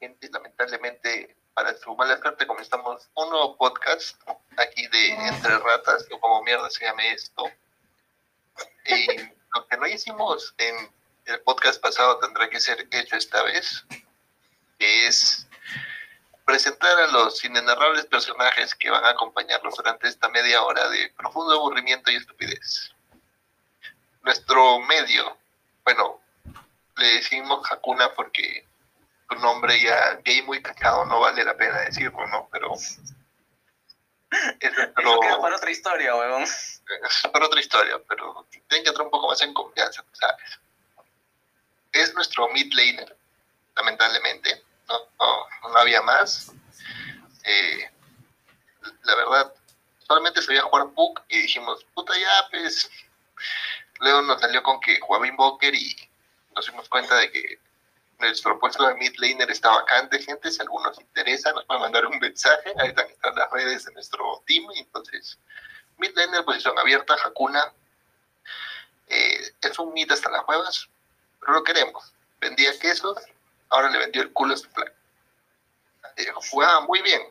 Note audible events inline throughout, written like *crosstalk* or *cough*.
gente, lamentablemente, para su mala suerte, comenzamos un nuevo podcast aquí de Entre Ratas, o como mierda se llame esto. Y *laughs* lo que no hicimos en el podcast pasado tendrá que ser hecho esta vez, que es presentar a los inenarrables personajes que van a acompañarnos durante esta media hora de profundo aburrimiento y estupidez. Nuestro medio, bueno, le decimos Hakuna porque su nombre ya gay muy cachado no vale la pena decirlo, ¿no? Pero es nuestro... Eso para otra historia, weón. Es para otra historia, pero tienen que entrar un poco más en confianza, ¿sabes? Es nuestro mid laner, lamentablemente no, no, había más. Eh, la verdad, solamente se veía jugar Puck y dijimos, puta ya, pues. Luego nos salió con que jugaba Invoker y nos dimos cuenta de que nuestro puesto de mid laner está vacante, gente. Si alguno nos interesa, nos puede mandar un mensaje. Ahí están las redes de nuestro team. Entonces, mid laner, posición abierta, Hakuna. Eh, es un mid hasta las huevas, pero lo queremos. Vendía quesos, ahora le vendió el culo a su flag. Eh, jugaba muy bien.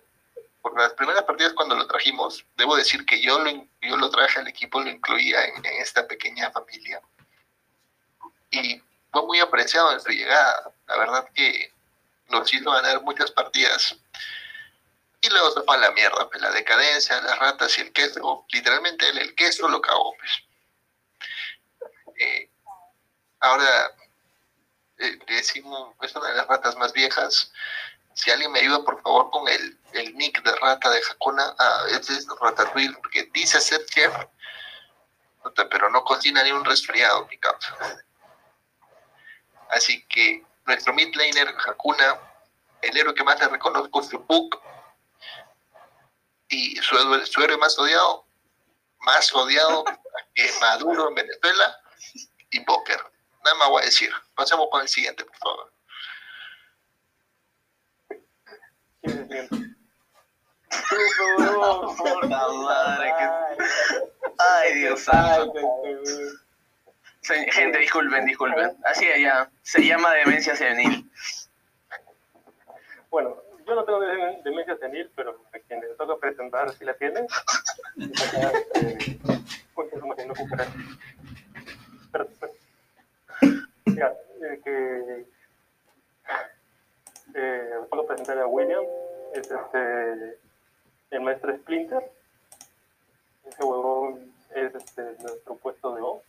Por las primeras partidas cuando lo trajimos, debo decir que yo lo, yo lo traje al equipo, lo incluía en, esta pequeña familia. Y fue muy apreciado en llegada. La verdad que nos hizo ganar muchas partidas. Y luego se fue a la mierda, pues la decadencia, las ratas y el queso. Literalmente el, el queso lo cagó. Pues. Eh, ahora eh, decimos, es una de las ratas más viejas. Si alguien me ayuda, por favor, con el, el nick de rata de Hakuna, ah, este es Ratatouille, porque dice ser chef, pero no cocina ni un resfriado, mi causa. Así que nuestro mid laner, Hakuna, el héroe que más le reconozco es su Puck, y su, su héroe más odiado, más odiado que Maduro en Venezuela, y Poker. Nada más voy a decir. Pasemos con el siguiente, por favor. Ay, Dios santo. Gente, disculpen, disculpen. Así ya. Se llama demencia senil. Bueno, yo no tengo demencia senil, pero a quien le toca presentar si la tiene. Pero, eh, que eh, puedo presentar a William, es este, el maestro Splinter. Ese huevón es este, nuestro puesto de O.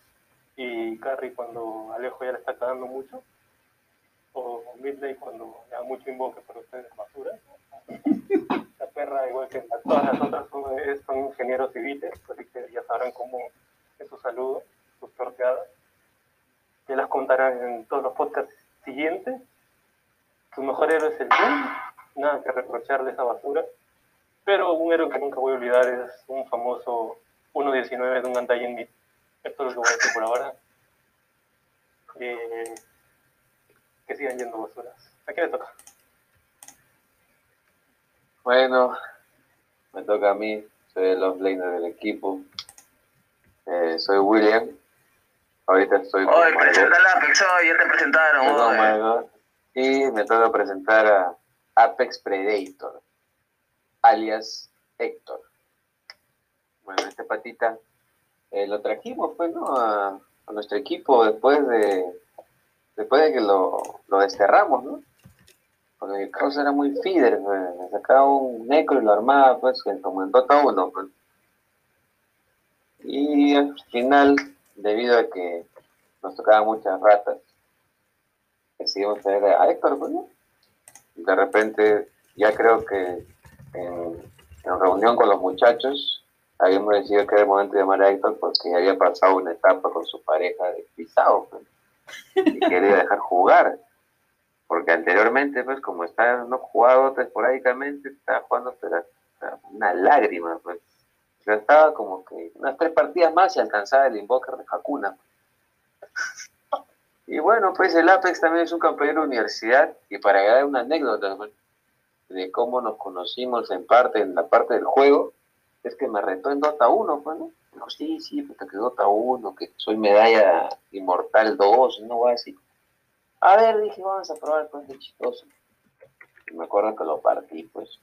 Y Carrie cuando Alejo ya le está cagando mucho. O Midday cuando da mucho invoque, pero ustedes basura. *laughs* La perra, igual que todas las otras, son, ingenieros civiles, así que ya sabrán cómo es su saludo, sus torteadas que las contarán en todos los podcasts siguientes. Su mejor héroe es el bien, nada que reprocharle esa basura. Pero un héroe que nunca voy a olvidar es un famoso 1.19 de un Andayen Esto es lo que voy a decir por ahora. Eh, que sigan yendo basuras. ¿A quién le toca? Bueno, me toca a mí. Soy el offlaner del equipo. Eh, soy William. Ahorita estoy con Oye, presenta la Apex, ya te presentaron. y me toca presentar a Apex Predator, alias Héctor. Bueno, este patita eh, lo trajimos, pues, ¿no? A, nuestro equipo después de después de que lo, lo desterramos, ¿no? Porque el caos era muy feeder, pues. Me sacaba un necro y lo armaba, pues, en Dota 1, pues. Y al final debido a que nos tocaban muchas ratas, decidimos tener a Héctor, pues, De repente, ya creo que en, reunión con los muchachos, habíamos decidido que era el momento de llamar a Héctor porque había pasado una etapa con su pareja de pisado pues, y quería dejar jugar. Porque anteriormente, pues, como está no jugado esporádicamente, estaba jugando pero una lágrima, pues estaba como que unas tres partidas más y alcanzaba el invoker de Hakuna. Y bueno, pues el Apex también es un compañero de universidad y para dar una anécdota de cómo nos conocimos en parte, en la parte del juego, es que me retó en Dota 1, pues, ¿no? Dijo, sí, sí, porque que Dota 1, que soy medalla inmortal 2, no va así. A ver, dije, vamos a probar, pues, de chistoso. Me acuerdo que lo partí, pues.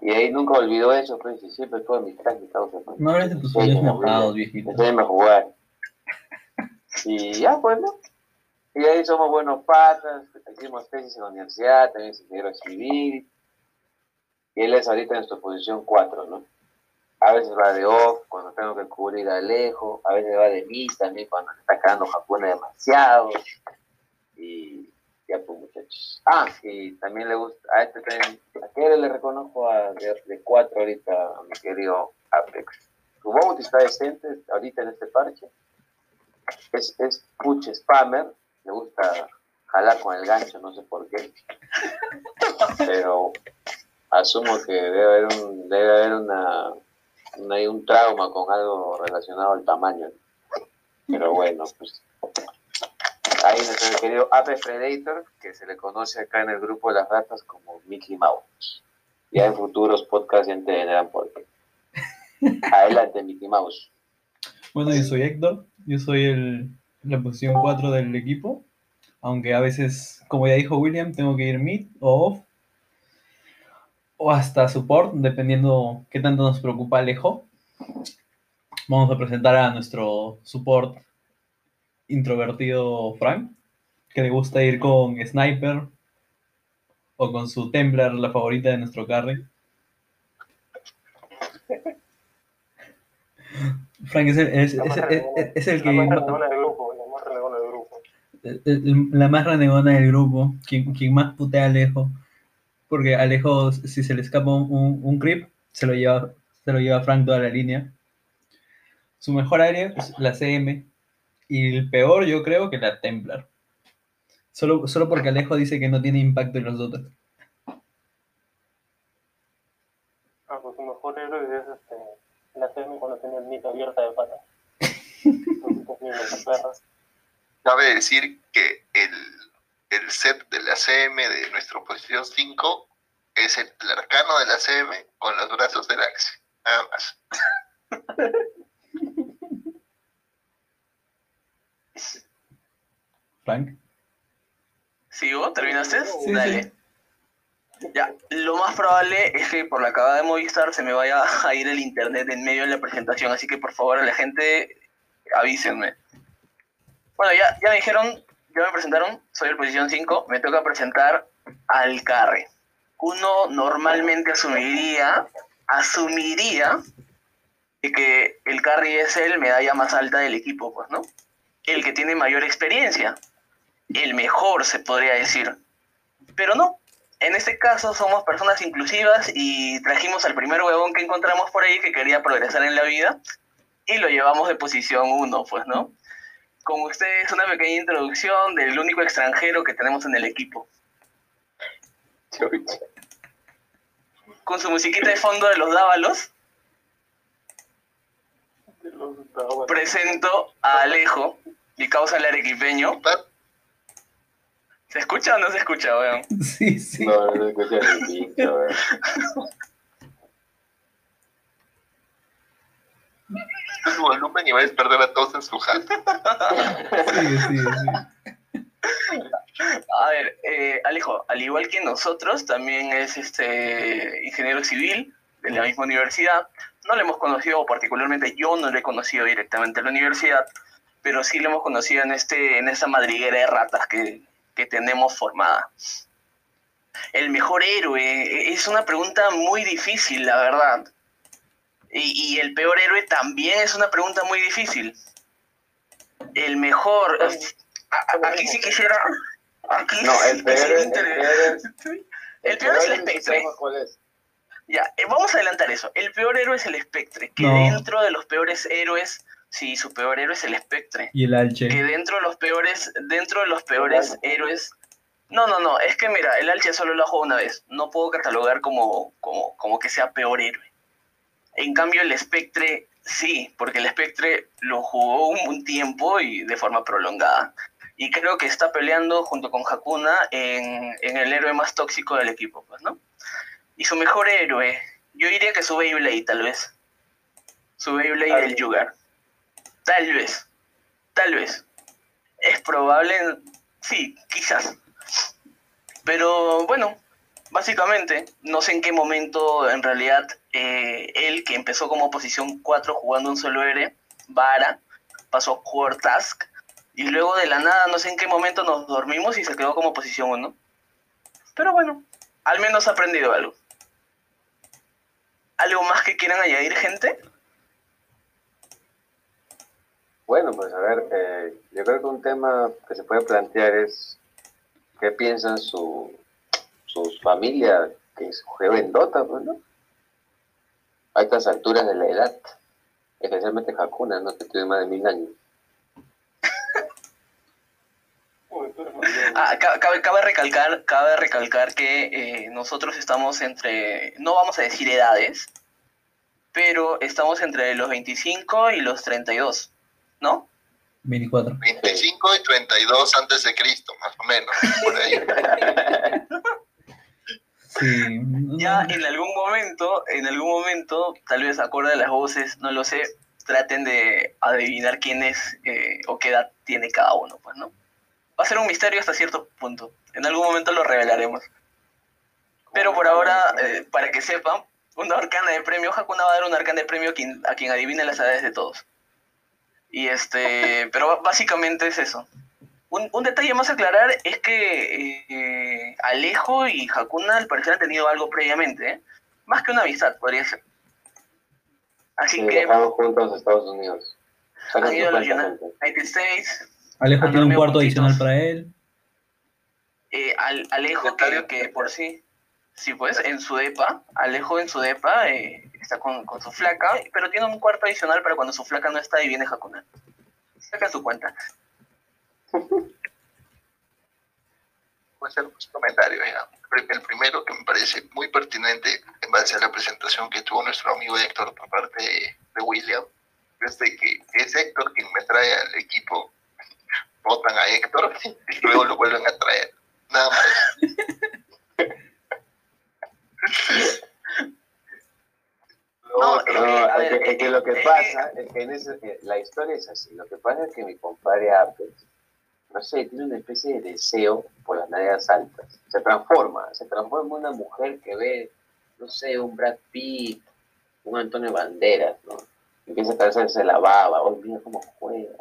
Y ahí nunca olvidó eso, pues, y siempre todo mi traje causa. Pues. No hables de tus sueños mojados, viejito. Enséñame a jugar. Y ya, pues, ¿no? Y ahí somos buenos patas, hicimos tesis en la universidad, también es ingeniero civil. Y él es ahorita en nuestra posición 4, ¿no? A veces va de off cuando tengo que cubrir a Alejo, a veces va de mí también cuando está quedando Japuna demasiado. Y ya pues muchachos. Ah, y también le gusta, a este también, a qué le reconozco a, de, de 4 ahorita a mi querido Apex. Su bounty está decente ahorita en este parche. Es, es puch spammer, le gusta jalar con el gancho, no sé por qué. *laughs* Pero asumo que debe haber un, debe haber una, una- hay un trauma con algo relacionado al tamaño. Pero bueno, pues ahí nuestro querido Ape Predator, que se le conoce acá en el grupo de las ratas como Mickey Mouse. Ya en futuros podcasts ya entenderán por qué. Adelante, Mickey Mouse. Bueno, yo soy Héctor, yo soy el, la posición 4 del equipo, aunque a veces, como ya dijo William, tengo que ir mid o off, o hasta support, dependiendo qué tanto nos preocupa Alejo. Vamos a presentar a nuestro support introvertido Frank, que le gusta ir con Sniper o con su Templar, la favorita de nuestro carry. *laughs* Frank es el, es- es- es- es el que La más renegona del grupo, la más renegona del grupo. el- el- la más renegona del grupo, quien, quien más putea Alejo, porque Alejo, si se le escapa un, un, un creep, se lo lleva, se lo lleva Frank toda la línea. Su mejor área es la CM, y el peor yo creo que la Templar. Solo, solo porque Alejo dice que no tiene impacto en los otros. Ah, pues su mejor héroe es este, la CM cuando tenía el nick abierta de *laughs* perras. Cabe decir que el, el set de la CM de nuestra posición 5 es el, el arcano de la CM con los brazos del Axe. Nada más. Frank. ¿Sigo? ¿Terminaste? Sí, Dale. Ya, lo más probable es que por la acabada de Movistar se me vaya a ir el internet en medio de la presentación, así que por favor a la gente avísenme. Bueno, ya, ya me dijeron, ya me presentaron, soy el posición 5, me toca presentar al carre. Uno normalmente asumiría, asumiría que el carry es el medalla más alta del equipo, pues, ¿no? El que tiene mayor experiencia, el mejor se podría decir. Pero no, en este caso somos personas inclusivas y trajimos al primer huevón que encontramos por ahí que quería progresar en la vida y lo llevamos de posición 1, pues, ¿no? Con ustedes una pequeña introducción del único extranjero que tenemos en el equipo. Con su musiquita de fondo de los dávalos, De los dábalos. presento a Alejo, mi causa el arequipeño. ¿Se escucha o no se escucha, weón? *laughs* Sí, sí. No, no escuché ni pincho, *laughs* Su volumen y va a despertar a todos en su jato. *laughs* A ver, eh, Alejo, al igual que nosotros, también es este ingeniero civil de la misma universidad. No lo hemos conocido, o particularmente yo no lo he conocido directamente en la universidad, pero sí lo hemos conocido en, este, en esa madriguera de ratas que, que tenemos formada. El mejor héroe eh, es una pregunta muy difícil, la verdad. Y, y el peor héroe también es una pregunta muy difícil. El mejor... Aquí sí quisiera... Aquí No, sí el peor quisiera. *laughs* El peor es. el peor es el peor espectre. Ya, eh, vamos a adelantar eso. El peor héroe es el espectre. Que No. dentro de los peores héroes, sí, su peor héroe es el espectre. Y el Alche. Que dentro de los peores, dentro de los peores héroes. No, no, no. Es que mira, el Alche solo lo ha jugado una vez. No puedo catalogar como, como, como que sea peor héroe. En cambio, el espectre sí, porque el espectre lo jugó un, tiempo y de forma prolongada. Y creo que está peleando junto con Hakuna en, en el héroe más tóxico del equipo, pues, ¿no? Y su mejor héroe, yo diría que su Beyblade, tal vez. Su Beyblade del. Yugar. Tal vez. Tal vez. Es probable, sí, quizás. Pero bueno, básicamente, no sé en qué momento en realidad eh, él, que empezó como posición 4 jugando un solo R, Vara, pasó a jugar Task, y luego de la nada, no sé en qué momento nos dormimos y se quedó como posición 1. Pero bueno, al menos ha aprendido algo. ¿Algo más que quieran añadir, gente? Bueno, pues a ver, eh, yo creo que un tema que se puede plantear es qué piensan su, sus familias que juegan Dota, pues, ¿no? A estas alturas de la edad, especialmente Hakuna, ¿no? Que tiene más de mil años. Ah, cabe, cabe, recalcar, cabe recalcar que eh, nosotros estamos entre, no vamos a decir edades, pero estamos entre los 25 y los 32, ¿no? 24. 25 y 32 antes de Cristo, más o menos, por ahí. *laughs* Sí. Ya en algún momento, en algún momento, tal vez acorde a las voces, no lo sé, traten de adivinar quién es eh, o qué edad tiene cada uno, pues, ¿no? Va a ser un misterio hasta cierto punto. En algún momento lo revelaremos. Pero por ahora, eh, para que sepan, una arcana de premio, Hakuna va a dar una arcana de premio a quien, a quien adivine las edades de todos. Y este, pero básicamente es eso. Un, un detalle más a aclarar es que eh, Alejo y Hakuna al parecer han tenido algo previamente, ¿eh? más que una amistad, podría ser. Así Sí, que juntos a Estados Unidos. Sacan han ido a los United. States. Alejo tiene un cuarto puntitos. adicional para él. Eh, al, Alejo que, que por sí, sí pues, en su depa, Alejo en su depa eh, está con, con su flaca, pero tiene un cuarto adicional para cuando su flaca no está y viene Hakuna. Saca su cuenta. Voy a hacer un comentario ya. El primero que me parece muy pertinente en base a la presentación que tuvo nuestro amigo Héctor por parte de, de William, es de que es Héctor quien me trae al equipo. Votan a Héctor y luego lo vuelven a traer. Nada más. No, Lo es otro- que, No, a es ver, que, es que eh, lo que eh, pasa es que en ese, eh, la historia es así. Lo que pasa es que mi compadre Apex, no sé, tiene una especie de deseo por las naderas altas. Se transforma, se transforma en una mujer que ve, no sé, un Brad Pitt, un Antonio Banderas, ¿no? Empieza a hacerse la baba, oh, mira cómo juega.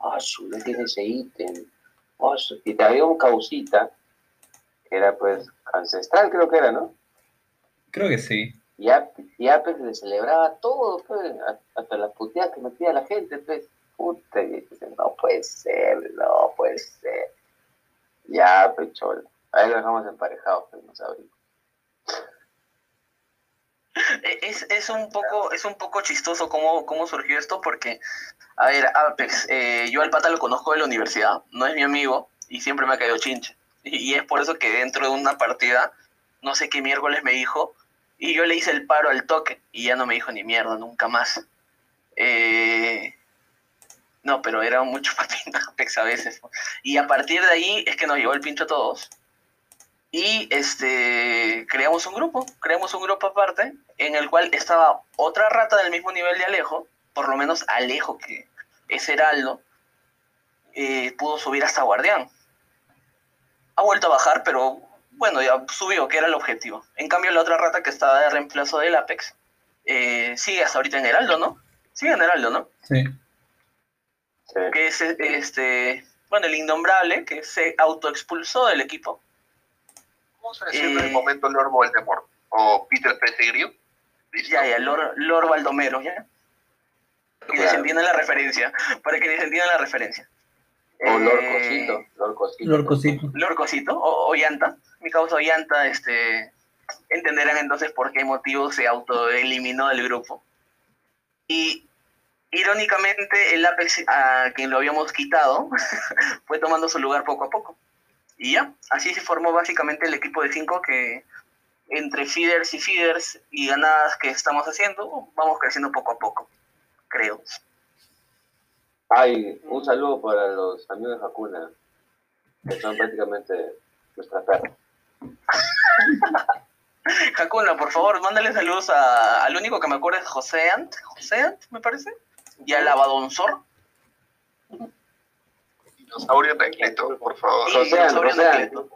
Ah, su, no tiene ese ítem. Ah, su- y te había un causita, que era pues ancestral, creo que era, ¿no? Creo que sí. Y Apex, le celebraba todo, pues, hasta las puteadas que metía la gente, pues, puta, y dice, no puede ser, no puede ser. Ya, pues, cholo. Ahí lo dejamos emparejados, pues, no sabemos. Eh, Es, es un poco, es un poco chistoso cómo, cómo surgió esto, porque, a ver, Apex, eh, yo al pata lo conozco de la universidad, no es mi amigo y siempre me ha caído chinche. Y, y es por eso que dentro de una partida, no sé qué miércoles me dijo, y yo le hice el paro al toque, y ya no me dijo ni mierda, nunca más. Eh, no, pero era mucho *laughs* patín Apex a veces. Y a partir de ahí es que nos llegó el pincho a todos. Y este creamos un grupo, creamos un grupo aparte, en el cual estaba otra rata del mismo nivel de Alejo, por lo menos Alejo, que es Heraldo, eh, pudo subir hasta Guardián. Ha vuelto a bajar, pero bueno, ya subió, que era el objetivo. En cambio, la otra rata que estaba de reemplazo del Apex, eh, sigue hasta ahorita en Heraldo, ¿no? Sigue en Heraldo, ¿no? Sí. Que es este, bueno, el innombrable, que se autoexpulsó del equipo. Vamos a decirlo en Eh, el momento Lord Voldemort o Peter Pettigrew. Ya, ya, Lord, Lord Baldomero, ¿ya? Para que se Claro. entienda la referencia. Para que se entienda la referencia. O Lord Eh, Cosito, Lord Cosito. Lord Cosito. Lord Cosito, o, o Llanta. Mi causa Llanta, este, entenderán entonces por qué motivo se autoeliminó del grupo. Y irónicamente, el Apex a quien lo habíamos quitado *laughs* fue tomando su lugar poco a poco. Y ya, así se formó básicamente el equipo de cinco que entre feeders y feeders y ganadas que estamos haciendo, vamos creciendo poco a poco, creo. Ay, un saludo para los amigos de Hakuna, que son prácticamente nuestra perra. *laughs* Hakuna, por favor, mándale saludos a- al único que me acuerdo es José Ant, José Ant, me parece, y al Abadonsor. Dinosaurio Anacleto, por favor. Anacleto.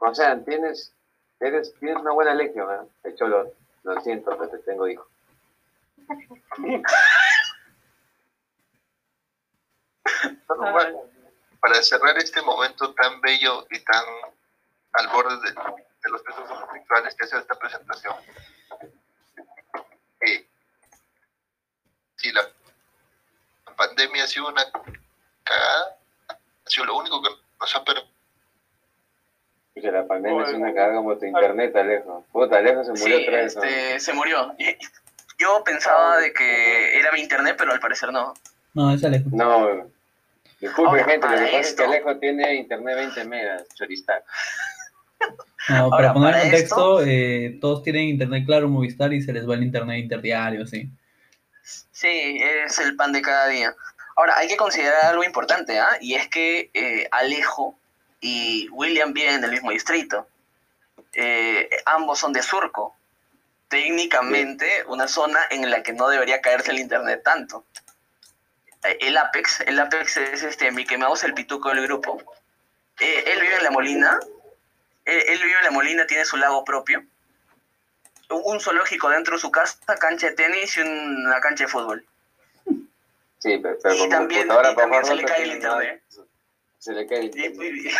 O sea, tienes, eres, tienes una buena legión, ¿eh? De hecho, lo, lo siento, pero te tengo hijo. *laughs* Bueno, para cerrar este momento tan bello y tan al borde de, de los pesos homosexuales que hace esta presentación, eh, si la pandemia ha sido una cagada, ha sido lo único que nos ha que la pandemia es una cagada como tu internet, Alejo. Puta, Alejo se murió Sí, otra vez. ¿no? este, se murió. Yo pensaba de que era mi internet, pero al parecer no. No, es Alejo. No, disculpe, Ahora, gente, lo que pasa es que Alejo tiene internet 20 megas, choristac. No, Ahora, para poner para en contexto, eh, todos tienen internet claro, Movistar y se les va el internet interdiario, sí. Sí, es el pan de cada día. Ahora, hay que considerar algo importante, ¿ah? Y es que eh, Alejo y William viven en el mismo distrito. Eh, ambos son de Surco. Técnicamente, una zona en la que no debería caerse el internet tanto. Eh, El Apex, el Apex es este Mickey Mouse, el pituco del grupo. Él vive en La Molina. Él vive en La Molina, tiene su lago propio. Un zoológico dentro de su casa, cancha de tenis y una cancha de fútbol. Sí, pero, pero Y con también- computadora para también se le cae el internet. Se le cae el internet. y-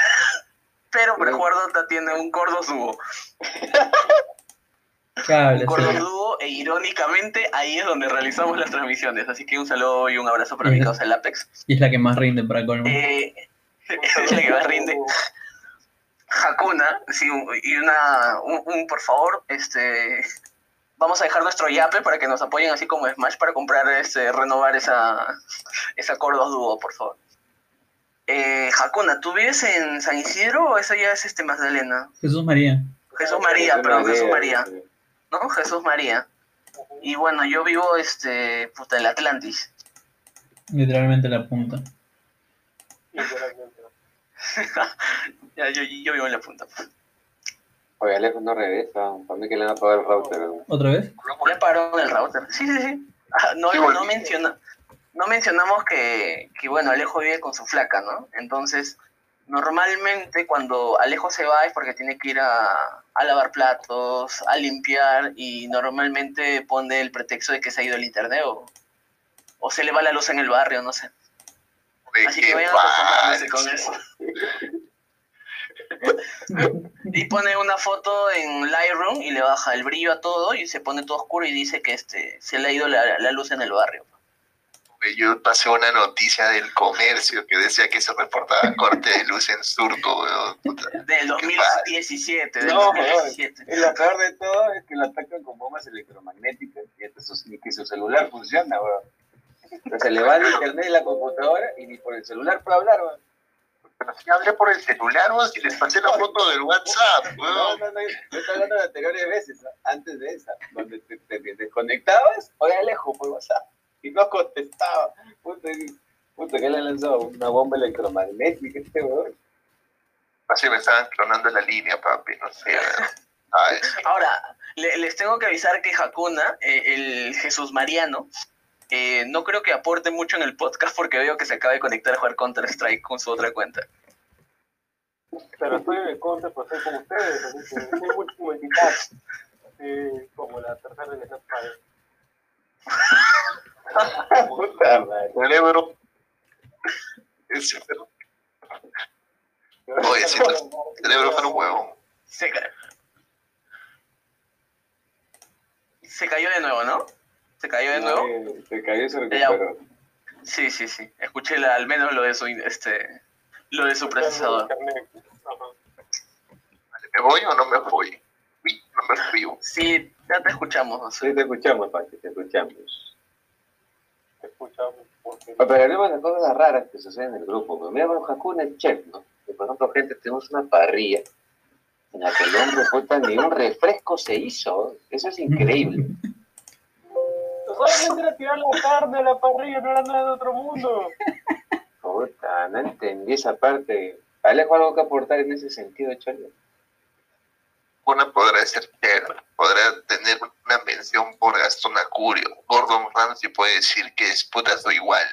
*laughs* pero para jugar Dota tiene un Cordo Dúo. *laughs* Un. Dúo, e irónicamente ahí es donde realizamos las transmisiones. Así que un saludo y un abrazo para mi causa el Apex. Y es la que más rinde para colmo. Eh, *laughs* es la que más rinde. Hakuna, sí, y una, un, un, por favor, este, vamos a dejar nuestro yape para que nos apoyen así como Smash para comprar, este, renovar esa, esa Cordos Dúo, por favor. Eh, Hakuna, ¿tú vives en San Isidro o eso ya es este Magdalena? Jesús María. Jesús María, perdón, Jesús María. ¿no? Jesús María. Y bueno, yo vivo, este, puta, en el Atlantis. Literalmente la punta. Literalmente. *laughs* Ya, yo, yo vivo en la punta. Oye, Alejo no regresa. Para mí que le van a pagar el router. ¿no? ¿Otra vez? Ya paró el router. Sí, sí, sí. Ah, no, Sí, no, menciona, no mencionamos que, que, bueno, Alejo vive con su flaca, ¿no? Entonces, normalmente cuando Alejo se va es porque tiene que ir a, a lavar platos, a limpiar y normalmente pone el pretexto de que se ha ido el internet o, o se le va la luz en el barrio, no sé. Así que vayan acostumbrándose con eso. *laughs* Y pone una foto en Lightroom y le baja el brillo a todo y se pone todo oscuro y dice que este se le ha ido la, la luz en el barrio. Yo pasé una noticia del comercio que decía que se reportaba *laughs* corte de luz en Surco. Del 2017, del No, 2017. Y lo peor de todo es que lo atacan con bombas electromagnéticas y hasta su, ni que su celular funciona, weón. Pero se le va el internet y la computadora y ni por el celular puede hablar, weón. Pero si hablé por el celular, weón, si les pasé la foto del WhatsApp, No, weón. no, no, yo estoy hablando de anteriores veces, antes de esa, donde te, te- te desconectabas, oye Alejo por WhatsApp, y no contestaba. Puta, y- puta, que le lanzó una bomba electromagnética este weón. Así me estaban clonando la línea, papi, no sé. *laughs* Ahora, le- les tengo que avisar que Hakuna, eh, el Jesús Mariano, eh, no creo que aporte mucho en el podcast porque veo que se acaba de conectar a jugar Counter-Strike con su otra cuenta. Pero estoy en el contra, pues soy como ustedes, así que soy multi- multitask, así como la tercera de la *laughs* Fire. Puta madre. cerebro. Ese *laughs* cerebro. Oye, si el cerebro fuera un huevo. Se, ca- se cayó de nuevo, ¿no? Se cayó de nuevo. Eh, Se cayó y se Ya. recuperó. Sí, sí, sí. Escuché la- al menos lo de su este lo de su procesador. ¿Me voy o no me voy? Uy, no me fui. Sí, ya te escuchamos. Sí, te escuchamos, Pachi, te escuchamos. Te escuchamos. porque- Pero hablemos de cosas raras que suceden en el grupo. Pues mira, Hakuna es chef, ¿no? Y por ejemplo, gente, tenemos una parrilla en la que el hombre puta ni un refresco se hizo. Eso es increíble. Solamente era tirar la carne a la parrilla, no era nada de otro mundo. Puta, no entendí esa parte. Alejo, algo que aportar en ese sentido, Cholo. Una podrá ser chef, podrá tener una mención por Gastón Acurio. Gordon Ramsay puede decir que es puta, soy igual.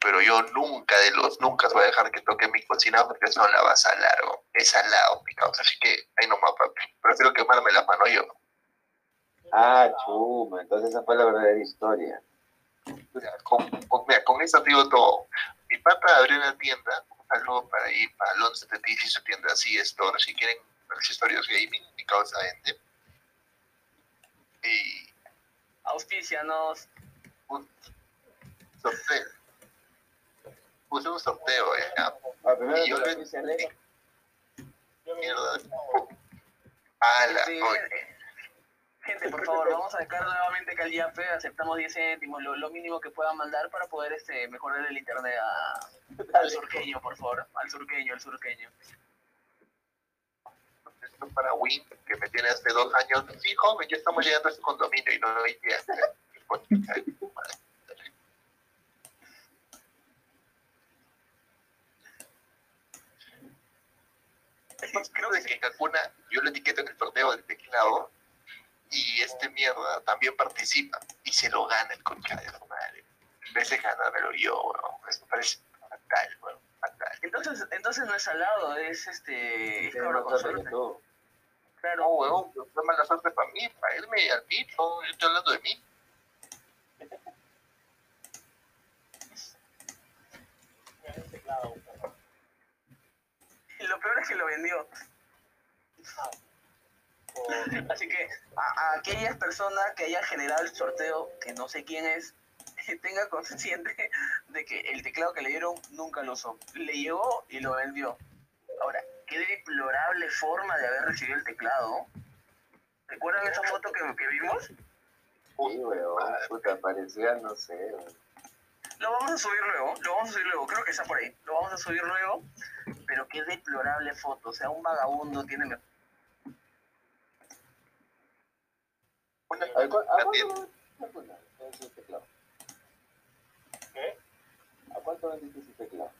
pero yo nunca de los nunca voy a dejar que toque mi cocina porque eso la vas a largo. Es al lado, mi causa. Así que ahí nomás, papi. Prefiero quemarme la mano yo. Ah, chuma, entonces esa fue la verdadera historia. Con, con, mira, con eso te digo todo. Mi pata abrió una tienda, un saludo para ir para Londres de y su tienda así, Store. Si quieren ver historias gaming, mi causa vende. Y Auspicianos. un sorteo. Puse un sorteo, eh. ya. Primero Y yo le- Mierda. Ala, Sí, oye. Gente, por favor, vamos a dejar nuevamente Caliape, aceptamos 10 céntimos, lo, lo mínimo que puedan mandar para poder este, mejorar el internet a- *laughs* al surqueño, por favor, al surqueño, al surqueño. esto para Win, que me tiene hace dos años. Sí, joven, ya estamos llegando a ese condominio y no lo veía. *laughs* Creo que en Kakuna yo lo etiqueto en el torneo del teclado y este mierda también participa y se lo gana el concha de su madre. En vez de ganármelo yo, weón. Eso me parece fatal, weón. Fatal. Entonces, entonces no es salado, es este, es tú. Claro, No, weón, pero fue mala suerte para mí, para irme al piso. Yo estoy hablando de mí. *laughs* me lo peor es que lo vendió. *laughs* Así que a, a aquellas personas que hayan generado el sorteo, que no sé quién es, *laughs* tenga consciente de que el teclado que le dieron nunca lo usó. Le llegó y lo vendió. Ahora, qué deplorable forma de haber recibido el teclado. ¿Recuerdan esa foto que, que vimos? Sí, weón. Puta, parecía, no sé, weón. Lo vamos a subir luego, lo vamos a subir luego, creo que está por ahí. Lo vamos a subir luego, pero qué deplorable foto. O sea, un vagabundo tiene... me- Una A ver, ¿cu- ¿a la tienda. cuánto vendiste ese teclado? ¿Qué? ¿A cuánto vendiste teclado?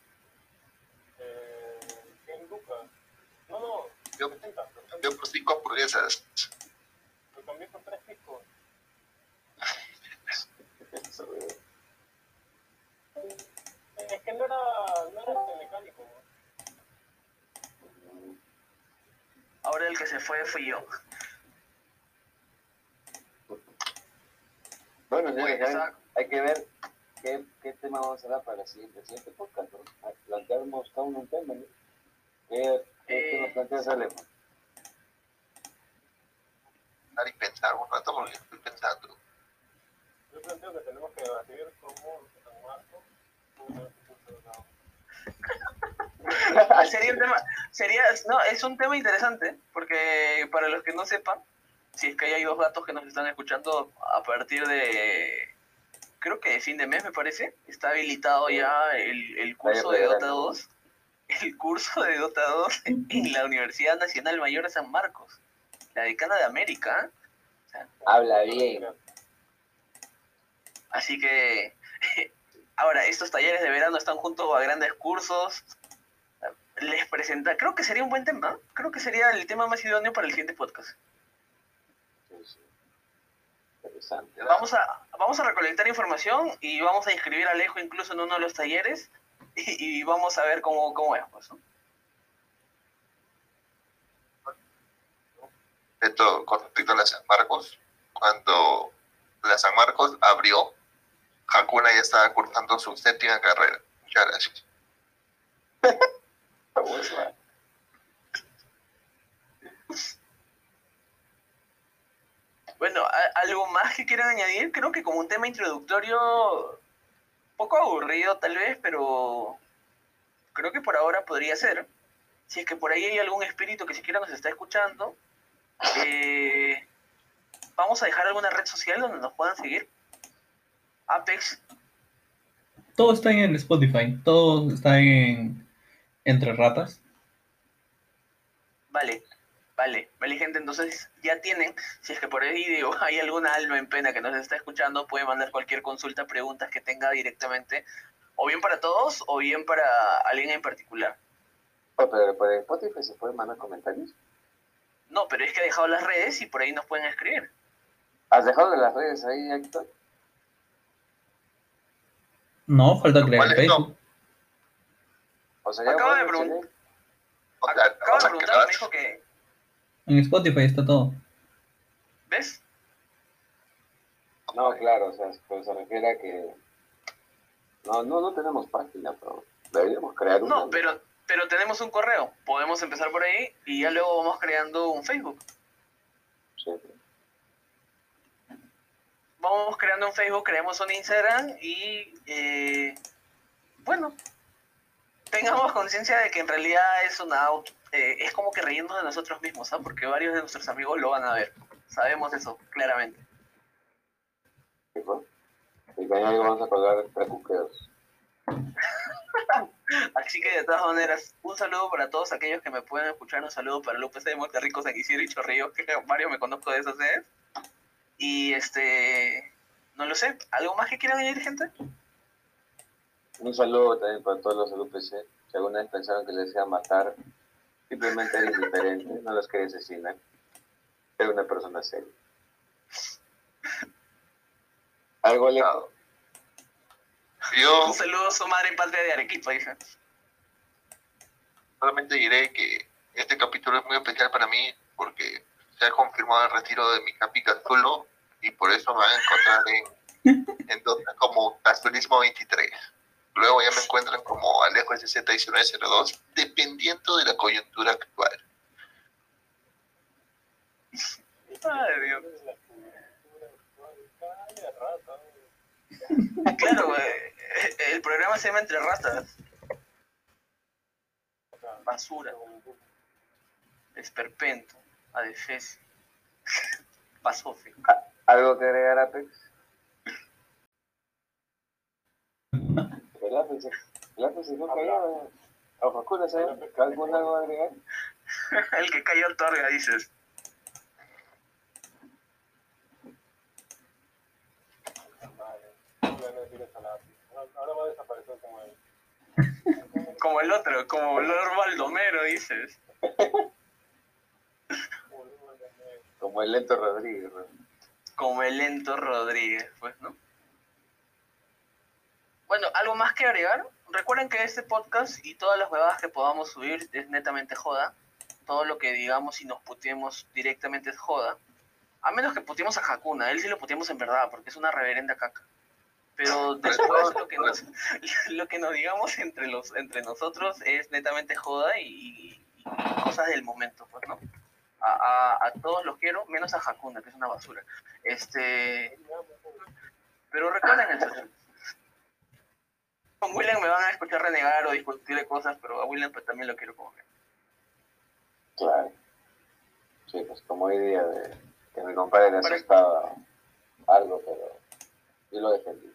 Eh, 100 lucas. No, no, Yo, 60. Lo cambié, yo por cinco hamburguesas. lo cambié por 3 discos. Eso, weón. Es que no era, no era este mecánico. ¿no? Ahora el que se fue fui yo. Bueno, señores, o sea- hay que ver qué, qué tema vamos a dar para el siguiente, el siguiente podcast. ¿no? Plantearnos cada uno un tema. ¿no? ¿Qué, qué, qué nos Eh, planteas, Alejo? Dar y pensar un rato porque estoy pensando. Yo planteo que tenemos que debatir cómo San Marcos *laughs* sería un tema, sería, no, es un tema interesante, porque para los que no sepan, si es que hay dos gatos que nos están escuchando a partir de, creo que de fin de mes me parece, está habilitado ya el, el curso de Dota 2, el curso de Dota 2 en la Universidad Nacional Mayor de San Marcos, la decana de América, ¿eh? Habla bien. Así que *laughs* ahora estos talleres de verano están junto a grandes cursos. Les presenta, creo que sería un buen tema. Creo que sería el tema más idóneo para el siguiente podcast. Interesante. Vamos a, vamos a recolectar información y vamos a inscribir a Alejo incluso en uno de los talleres *laughs* y, y vamos a ver cómo, cómo es. Pues, ¿no? Esto con respecto a la San Marcos, cuando la San Marcos abrió, Hakuna ya estaba cursando su séptima carrera. Muchas gracias. *laughs* Bueno, ¿a- ¿algo más que quieran añadir? Creo que como un tema introductorio, poco aburrido tal vez, pero creo que por ahora podría ser. Si es que por ahí hay algún espíritu que siquiera nos está escuchando, eh, vamos a dejar alguna red social donde nos puedan seguir. Apex, Todo está en Spotify, todo está en Entre Ratas. vale, vale, vale gente, entonces ya tienen, si es que por ahí digo, *laughs* hay alguna alma en pena que nos está escuchando, puede mandar cualquier consulta, preguntas que tenga directamente, o bien para todos, o bien para alguien en particular. Oh, pero por Spotify se pueden mandar comentarios. No, pero es que ha dejado las redes y por ahí nos pueden escribir. ¿Has dejado las redes ahí, Héctor? No, falta crear ¿Cuál el es? No. Facebook. O sea, ya Acaba de Acabo o de preguntar, me dijo que, En Spotify está todo. ¿ves? No, claro, o sea, pero se refiere a que... No, no, no tenemos página, pero deberíamos crear una. No, pero, pero tenemos un correo. Podemos empezar por ahí y ya luego vamos creando un Facebook. Sí. Vamos creando un Facebook, creamos un Instagram y, eh, bueno, tengamos conciencia de que en realidad es una auto- eh, es como que reírnos de nosotros mismos, ¿sabes? Porque varios de nuestros amigos lo van a ver. Sabemos eso, claramente. ¿Qué fue? Y mañana vamos a colgar tracuqueos. *laughs* Así que de todas maneras, un saludo para todos aquellos que me pueden escuchar, un saludo para López de Monterrico, San Isidro y Chorrillos, que varios me conozco de esas sedes. Y este, no lo sé, ¿algo más que quieran añadir, gente? Un saludo también para todos los del UPC. Si alguna vez pensaron que les iba a matar, simplemente era indiferente, no los quería asesinar. Era una persona seria. Algo lejos. Yo Un saludo a su madre en patria de Arequipa, dije. solamente diré que este capítulo es muy especial para mí porque se ha confirmado el retiro de mi Capi Cazulo y por eso me van a encontrar en, en como Cazulismo 23. Luego ya me encuentran como Alejo S6902, dependiendo de la coyuntura actual. Ay, Dios. Ay, rata. Claro, eh, el programa se llama Entre Ratas. Basura, esperpento, adefesio, pasofe. ¿Algo que agregar, Apex? El Apex se fue callado. Ojo, oscuro, ¿sabes? ¿Algún algo a agregar? *laughs* El que cayó otorga, dices. Vale. Ya no decir esa lápiz. Ahora va a desaparecer como él. Como el otro, como Lord Baldomero, dices. *laughs* Como el lento Rodríguez, ¿no? Como el lento Rodríguez, pues, ¿no? Bueno, ¿algo más que agregar? Recuerden que este podcast y todas las huevadas que podamos subir es netamente joda. Todo lo que digamos y nos puteemos directamente es joda. A menos que puteemos a Hakuna, él sí lo puteemos en verdad, porque es una reverenda caca. Pero *laughs* después lo que nos, *laughs* lo que nos digamos entre los entre nosotros es netamente joda y, y cosas del momento, pues, ¿no? A, a, a todos los quiero, menos a Hakuna, que es una basura. Este, pero recuerden eso. Con William me van a escuchar renegar o discutir de cosas, pero a William pues, también lo quiero como. Claro. Sí, pues como hoy día de que mi compadre asustaba algo, pero yo lo defendí.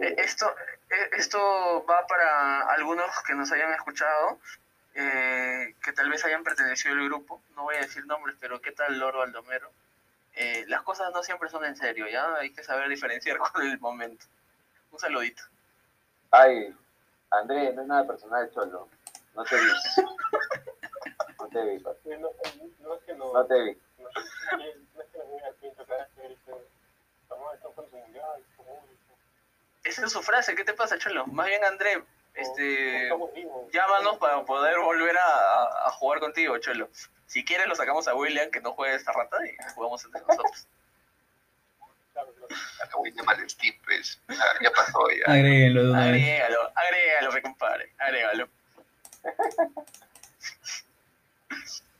Eh, Esto, eh, esto va para algunos que nos hayan escuchado, eh, que tal vez hayan pertenecido al grupo. No voy a decir nombres, pero ¿qué tal Loro Baldomero? Eh, las cosas no siempre son en serio, ¿ya? Hay que saber diferenciar *laughs* con el momento. Un saludito. Ay, André, no es nada personal, Cholo. No te vi. No te vi, papi. No, no es que no. No te vi. No, no es que nos venga al pinto cada vez que grite, Estamos estamos con su mundial, como Esa es su frase, ¿qué te pasa, Cholo? Más bien, André, este, llámanos para poder volver a, a- a jugar contigo, Cholo. Si quieres, lo sacamos a William, que no juegue esta rata, y jugamos entre nosotros acabo de llamar pues. Ya pasó ya. Agrégalo. Agrégalo, agrégalo, compadre. Agrégalo. *laughs*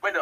bueno,